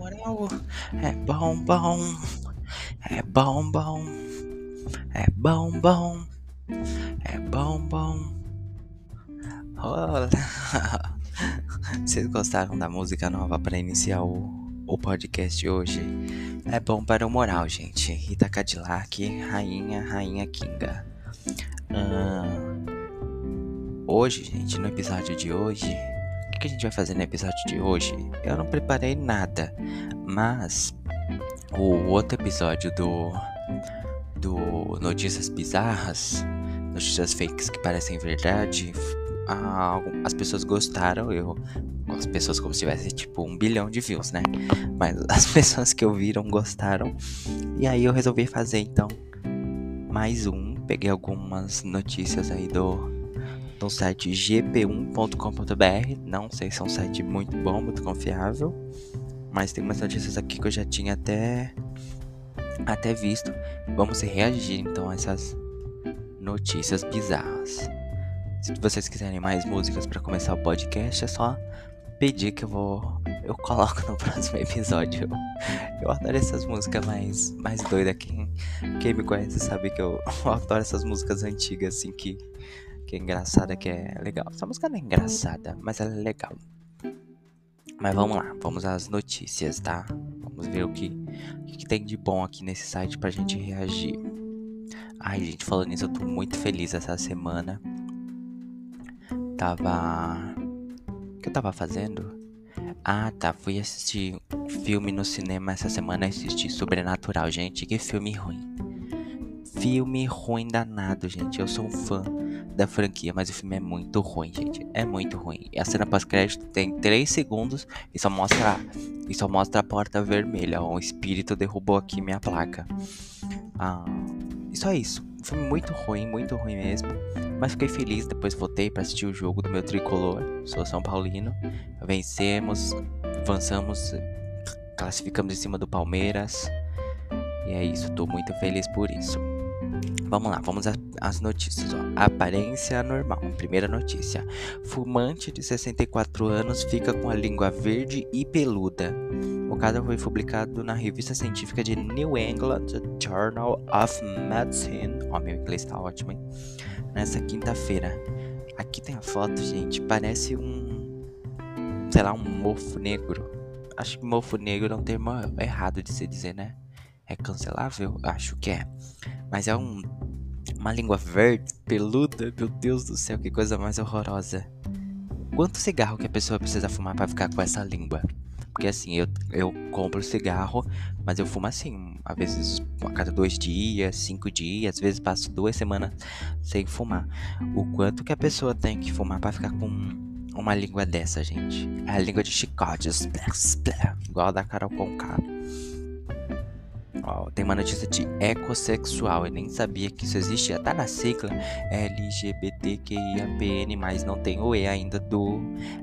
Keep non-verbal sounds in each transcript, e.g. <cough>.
moral, é bom, bom, é bom, bom, é bom, bom, é bom, bom. Olá! <laughs> Vocês gostaram da música nova para iniciar o, o podcast hoje? É bom para o moral, gente. Rita Cadillac, Rainha, Rainha Kinga. hoje, gente, no episódio de hoje, que a gente vai fazer no episódio de hoje? Eu não preparei nada, mas o outro episódio do do Notícias Bizarras, notícias fakes que parecem verdade, as pessoas gostaram, eu as pessoas como se tivesse tipo um bilhão de views, né? Mas <laughs> as pessoas que ouviram gostaram. E aí eu resolvi fazer então mais um. Peguei algumas notícias aí do, do site gp1.com.br. Não sei se é um site muito bom, muito confiável. Mas tem umas notícias aqui que eu já tinha até até visto. Vamos reagir então a essas notícias bizarras. Se vocês quiserem mais músicas para começar o podcast, é só pedir que eu vou. Eu coloco no <laughs> próximo episódio. Eu adoro essas músicas mais, mais doidas. Quem, quem me conhece sabe que eu <laughs> adoro essas músicas antigas, assim, que, que é engraçada, que é legal. Essa música não é engraçada, mas ela é legal. Mas vamos lá, vamos às notícias, tá? Vamos ver o que, o que tem de bom aqui nesse site pra gente reagir. Ai, gente, falando nisso, eu tô muito feliz essa semana tava. O que eu tava fazendo? Ah, tá. Fui assistir um filme no cinema essa semana. Assisti Sobrenatural, gente. Que filme ruim. Filme ruim danado, gente. Eu sou um fã da franquia, mas o filme é muito ruim, gente. É muito ruim. E a cena pós-crédito tem 3 segundos e só mostra. E só mostra a porta vermelha. Um espírito derrubou aqui minha placa. Ah, e só isso. Um filme muito ruim, muito ruim mesmo. Mas fiquei feliz, depois voltei para assistir o jogo do meu tricolor. Sou São Paulino. Vencemos, avançamos, classificamos em cima do Palmeiras. E é isso, tô muito feliz por isso. Vamos lá, vamos às notícias. Ó. Aparência normal. Primeira notícia: Fumante de 64 anos fica com a língua verde e peluda. O caso foi publicado na revista científica de New England Journal of Medicine. Ó, meu inglês tá ótimo, hein? Nessa quinta-feira. Aqui tem a foto, gente. Parece um. Sei lá, um mofo negro. Acho que mofo negro é um termo errado de se dizer, né? É cancelável? Acho que é. Mas é um. Uma língua verde, peluda. Meu Deus do céu, que coisa mais horrorosa. Quanto cigarro que a pessoa precisa fumar para ficar com essa língua? Porque assim, eu, eu compro cigarro, mas eu fumo assim, às vezes a cada dois dias, cinco dias, às vezes passo duas semanas sem fumar. O quanto que a pessoa tem que fumar para ficar com uma língua dessa, gente? É a língua de chicote, igual a da Carol Conká. Tem uma notícia de ecossexual. Eu nem sabia que isso existia. Tá na sigla LGBTQIAPN, mas não tem o E ainda do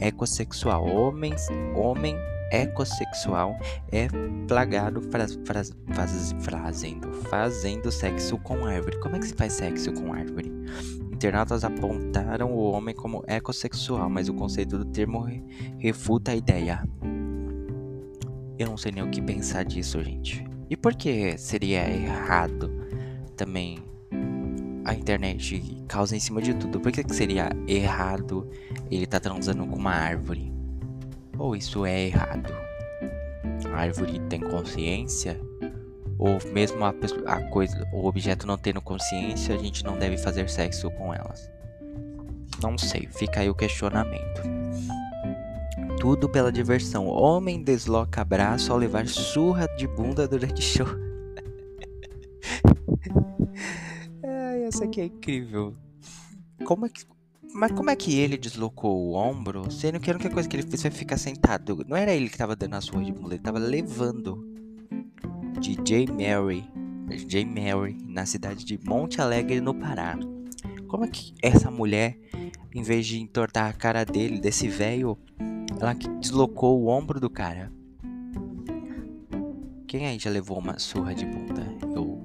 ecossexual. Homens, homem ecossexual é plagado faz, faz, faz, fazendo, fazendo sexo com árvore. Como é que se faz sexo com árvore? Internautas apontaram o homem como ecossexual, mas o conceito do termo refuta a ideia. Eu não sei nem o que pensar disso, gente. E por que seria errado também a internet causa em cima de tudo? Por que seria errado ele estar tá transando com uma árvore? Ou isso é errado? A árvore tem consciência? Ou mesmo a, a coisa, o objeto não tendo consciência, a gente não deve fazer sexo com elas? Não sei, fica aí o questionamento. Tudo pela diversão. Homem desloca braço ao levar surra de bunda durante show. <laughs> Ai, essa aqui é incrível. Como é que mas como é que ele deslocou o ombro, sendo que a única coisa que ele fez foi ficar sentado? Não era ele que tava dando a surra de mulher, ele tava levando DJ Mary, DJ Mary, na cidade de Monte Alegre, no Pará. Como é que essa mulher, em vez de entortar a cara dele, desse velho, ela deslocou o ombro do cara? Quem aí já levou uma surra de bunda? Eu.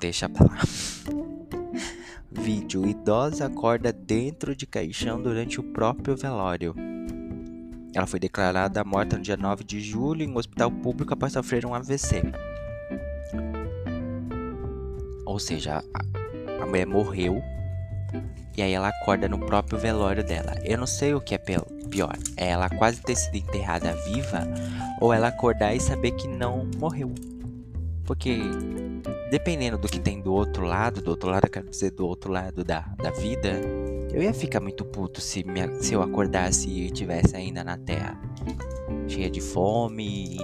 Deixa pra lá. <laughs> Vídeo: Idosa acorda dentro de caixão durante o próprio velório. Ela foi declarada morta no dia 9 de julho em um hospital público após sofrer um AVC. Ou seja, a, mulher morreu e aí ela acorda no próprio velório dela. Eu não sei o que é pior. É ela quase ter sido enterrada viva ou ela acordar e saber que não morreu. Porque dependendo do que tem do outro lado, do outro lado, eu quero dizer, do outro lado da, da vida, eu ia ficar muito puto se, se eu acordasse e estivesse ainda na Terra. Cheia de fome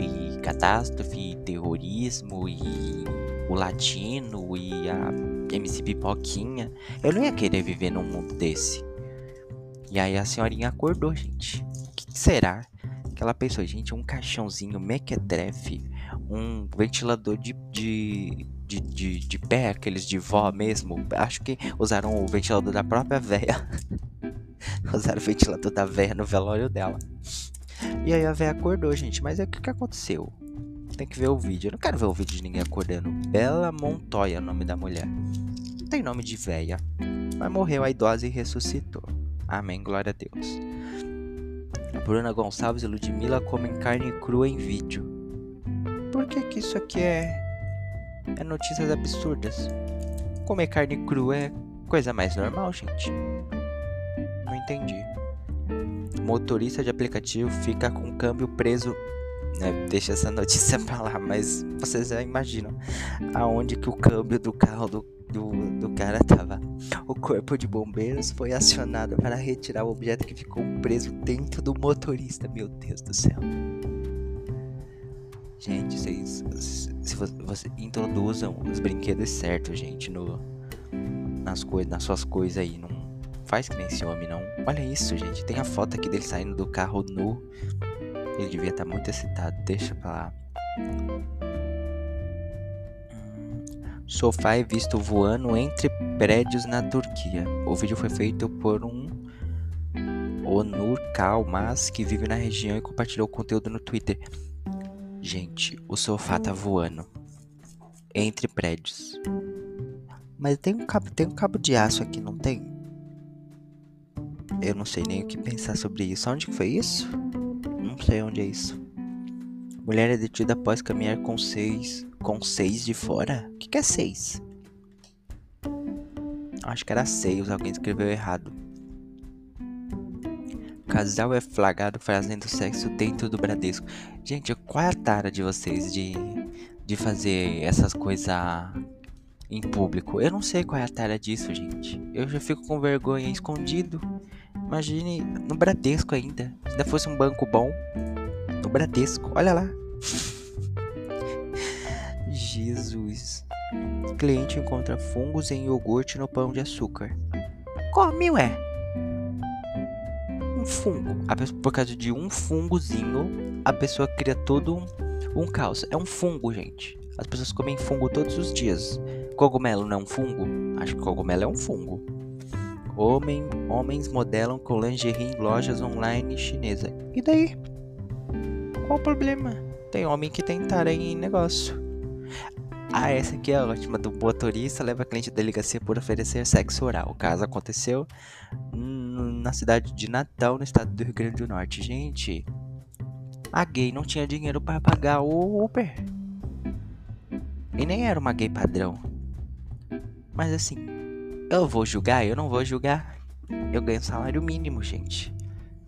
e, e catástrofe, e terrorismo e o latino e a MC Pipoquinha. Eu não ia querer viver num mundo desse. E aí a senhorinha acordou, gente. O que será que ela pensou? Gente, um caixãozinho mequetrefe, um ventilador de, de, de, de, de pé, aqueles de vó mesmo. Acho que usaram o ventilador da própria véia. <laughs> usaram o ventilador da véia no velório dela. E aí a véia acordou, gente. Mas aí o que, que aconteceu? Tem que ver o vídeo. Eu não quero ver o vídeo de ninguém acordando. Bela Montoya o nome da mulher. Não tem nome de véia. Mas morreu a idosa e ressuscitou. Amém, glória a Deus. Bruna Gonçalves e Ludmilla comem carne crua em vídeo. Por que que isso aqui é... É notícias absurdas? Comer carne crua é coisa mais normal, gente. Não entendi. Motorista de aplicativo fica com o câmbio preso né, deixa essa notícia <laughs> pra lá, mas vocês já imaginam aonde que o câmbio do carro do, do, do cara tava. O corpo de bombeiros foi acionado para retirar o objeto que ficou preso dentro do motorista. Meu Deus do céu. Gente, vocês se você, introduzam os brinquedos certos, gente, no nas coisas, nas suas coisas aí, não faz que nem esse homem não. Olha isso, gente, tem a foto aqui dele saindo do carro nu ele devia estar tá muito excitado, deixa pra lá. Sofá é visto voando entre prédios na Turquia. O vídeo foi feito por um Onur Kalmaz que vive na região e compartilhou o conteúdo no Twitter. Gente, o sofá tá voando entre prédios. Mas tem um cabo, tem um cabo de aço aqui, não tem? Eu não sei nem o que pensar sobre isso. Onde foi isso? Não sei onde é isso. Mulher é detida após caminhar com seis. Com seis de fora? O que, que é seis? Acho que era seis, alguém escreveu errado. Casal é flagrado fazendo sexo dentro do Bradesco. Gente, qual é a tara de vocês de, de fazer essas coisas em público? Eu não sei qual é a tara disso, gente. Eu já fico com vergonha escondido. Imagine no Bradesco ainda. Se ainda fosse um banco bom. No Bradesco, olha lá. <laughs> Jesus. cliente encontra fungos em iogurte no pão de açúcar. Come, ué. Um fungo. Por causa de um fungozinho, a pessoa cria todo um, um caos. É um fungo, gente. As pessoas comem fungo todos os dias. Cogumelo não é um fungo? Acho que cogumelo é um fungo. Homem, homens modelam com lingerie em lojas online chinesa. E daí? Qual o problema? Tem homem que tem em negócio. Ah, essa aqui é ótima. Do motorista leva cliente à delegacia por oferecer sexo oral. O caso aconteceu na cidade de Natal, no estado do Rio Grande do Norte. Gente, a gay não tinha dinheiro para pagar o Uber. E nem era uma gay padrão. Mas assim, eu vou julgar? Eu não vou julgar. Eu ganho salário mínimo, gente.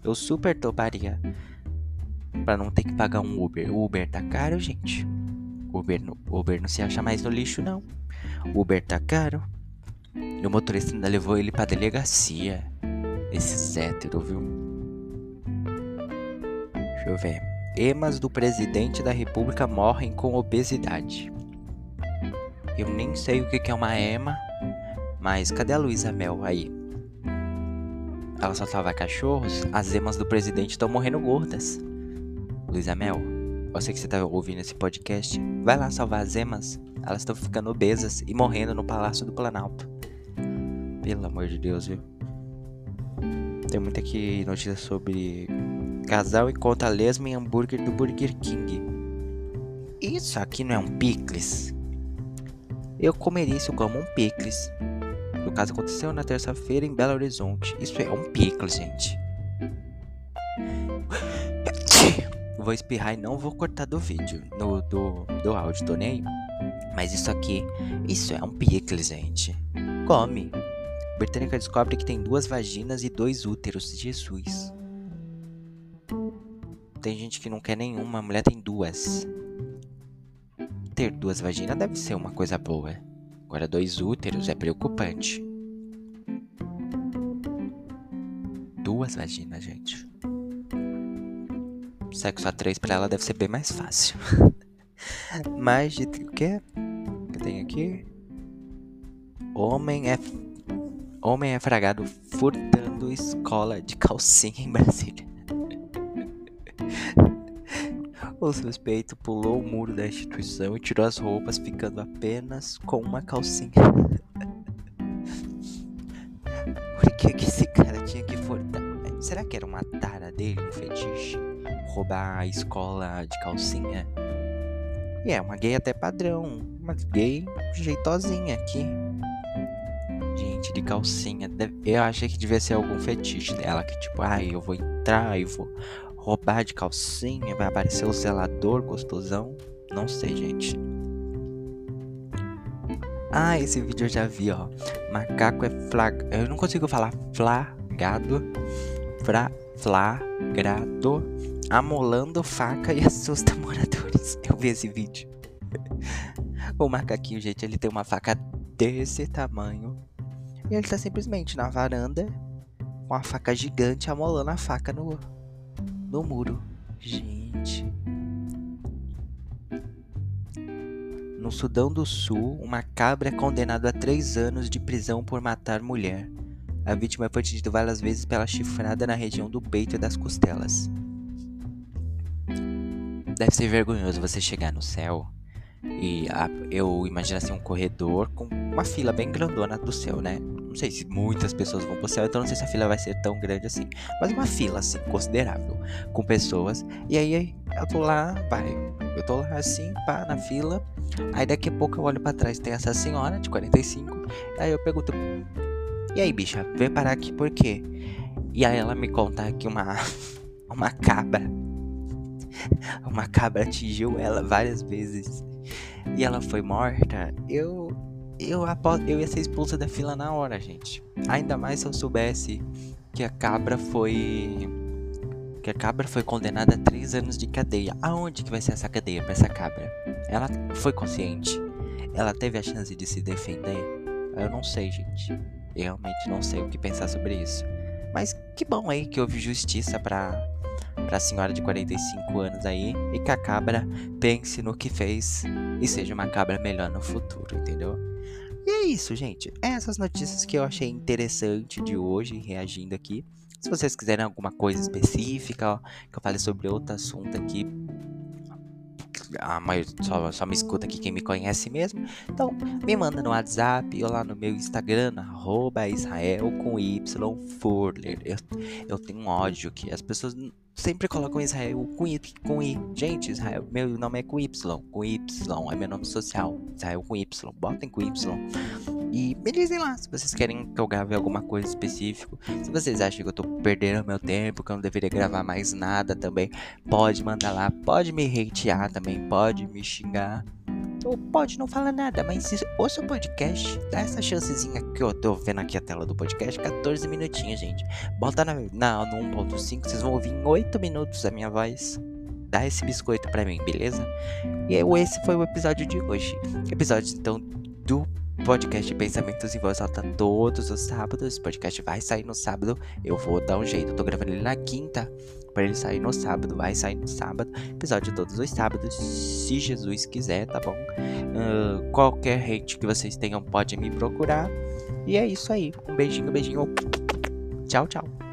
Eu super toparia. Pra não ter que pagar um Uber. O Uber tá caro, gente. Uber, Uber não se acha mais no lixo, não. Uber tá caro. E o motorista ainda levou ele pra delegacia. Esse hétero, viu? Deixa eu ver. Emas do presidente da república morrem com obesidade. Eu nem sei o que é uma ema. Mas cadê a Luísa Mel aí? Ela só salva cachorros? As emas do presidente estão morrendo gordas. Luísa Mel, eu sei que você tá ouvindo esse podcast. Vai lá salvar as emas. Elas estão ficando obesas e morrendo no Palácio do Planalto. Pelo amor de Deus, viu? Tem muita aqui notícia sobre casal encontra lesma em hambúrguer do Burger King. Isso aqui não é um picles? Eu comeria isso como um picles. No caso, aconteceu na terça-feira em Belo Horizonte. Isso é um pico, gente. vou espirrar e não vou cortar do vídeo, no, do, do áudio, tô nem aí. Mas isso aqui, isso é um picles, gente. Come. Britânica descobre que tem duas vaginas e dois úteros. Jesus. Tem gente que não quer nenhuma, a mulher tem duas. Ter duas vaginas deve ser uma coisa boa. Agora, dois úteros é preocupante. Duas vaginas, gente. Sexo a três pra ela deve ser bem mais fácil. <laughs> Mais de. O que? que tem aqui? Homem é. Homem é fragado furtando escola de calcinha em Brasília. O suspeito pulou o muro da instituição e tirou as roupas, ficando apenas com uma calcinha. <laughs> Por que, que esse cara tinha que furtar? Será que era uma tara dele, um fetiche? Roubar a escola de calcinha? E é uma gay até padrão, uma gay jeitosinha aqui. Gente, de calcinha. Eu achei que devia ser algum fetiche dela, que tipo, ai, ah, eu vou entrar e vou roubar de calcinha, vai aparecer o zelador gostosão. Não sei, gente. Ah, esse vídeo eu já vi, ó. Macaco é flag... Eu não consigo falar flagado. Fra... Flagrado. Amolando faca e <laughs> assusta moradores. Eu vi esse vídeo. <laughs> o macaquinho, gente, ele tem uma faca desse tamanho. E ele tá simplesmente na varanda com a faca gigante amolando a faca no, no muro. Gente. No Sudão do Sul, uma cabra é condenada a três anos de prisão por matar mulher. A vítima foi atingida várias vezes pela chifrada na região do peito e das costelas. Deve ser vergonhoso você chegar no céu e a, eu imagino assim um corredor com uma fila bem grandona do céu, né? Sei se muitas pessoas vão pro céu, então não sei se a fila vai ser tão grande assim. Mas uma fila, assim, considerável, com pessoas. E aí eu tô lá, vai. Eu tô lá assim, pá, na fila. Aí daqui a pouco eu olho para trás, tem essa senhora de 45. Aí eu pergunto: E aí, bicha, vem parar aqui por quê? E aí ela me conta que uma, <laughs> uma cabra. <laughs> Uma cabra atingiu ela várias vezes. E ela foi morta. Eu eu, eu ia ser expulsa da fila na hora, gente. Ainda mais se eu soubesse que a cabra foi. Que a cabra foi condenada a três anos de cadeia. Aonde que vai ser essa cadeia pra essa cabra? Ela foi consciente? Ela teve a chance de se defender? Eu não sei, gente. Eu realmente não sei o que pensar sobre isso. Mas que bom aí que houve justiça pra, pra senhora de 45 anos aí. E que a cabra pense no que fez e seja uma cabra melhor no futuro, entendeu? E é isso, gente. Essas notícias que eu achei interessante de hoje, reagindo aqui. Se vocês quiserem alguma coisa específica, ó, que eu fale sobre outro assunto aqui, a maioria só, só me escuta aqui quem me conhece mesmo. Então, me manda no WhatsApp ou lá no meu Instagram, arroba Israel com Y Furler. Eu, eu tenho um ódio que as pessoas sempre colocam Israel com I, com I. Gente, Israel, meu nome é com Y, com Y, é meu nome social. Israel com Y, botem com Y. E me dizem lá se vocês querem que eu grave alguma coisa específica. Se vocês acham que eu tô perdendo meu tempo, que eu não deveria gravar mais nada também, pode mandar lá, pode me hatear também, pode me xingar. Ou pode não falar nada, mas ouça o podcast, dá essa chancezinha que eu tô vendo aqui a tela do podcast, 14 minutinhos, gente. Bota na, na, no 1.5, vocês vão ouvir em 8 minutos a minha voz. Dá esse biscoito pra mim, beleza? E esse foi o episódio de hoje. Episódio, então, podcast Pensamentos em Voz Alta todos os sábados. Esse podcast vai sair no sábado. Eu vou dar um jeito. Eu tô gravando ele na quinta para ele sair no sábado. Vai sair no sábado. Episódio todos os sábados, se Jesus quiser, tá bom? Uh, qualquer hate que vocês tenham pode me procurar. E é isso aí. Um beijinho, beijinho. Tchau, tchau.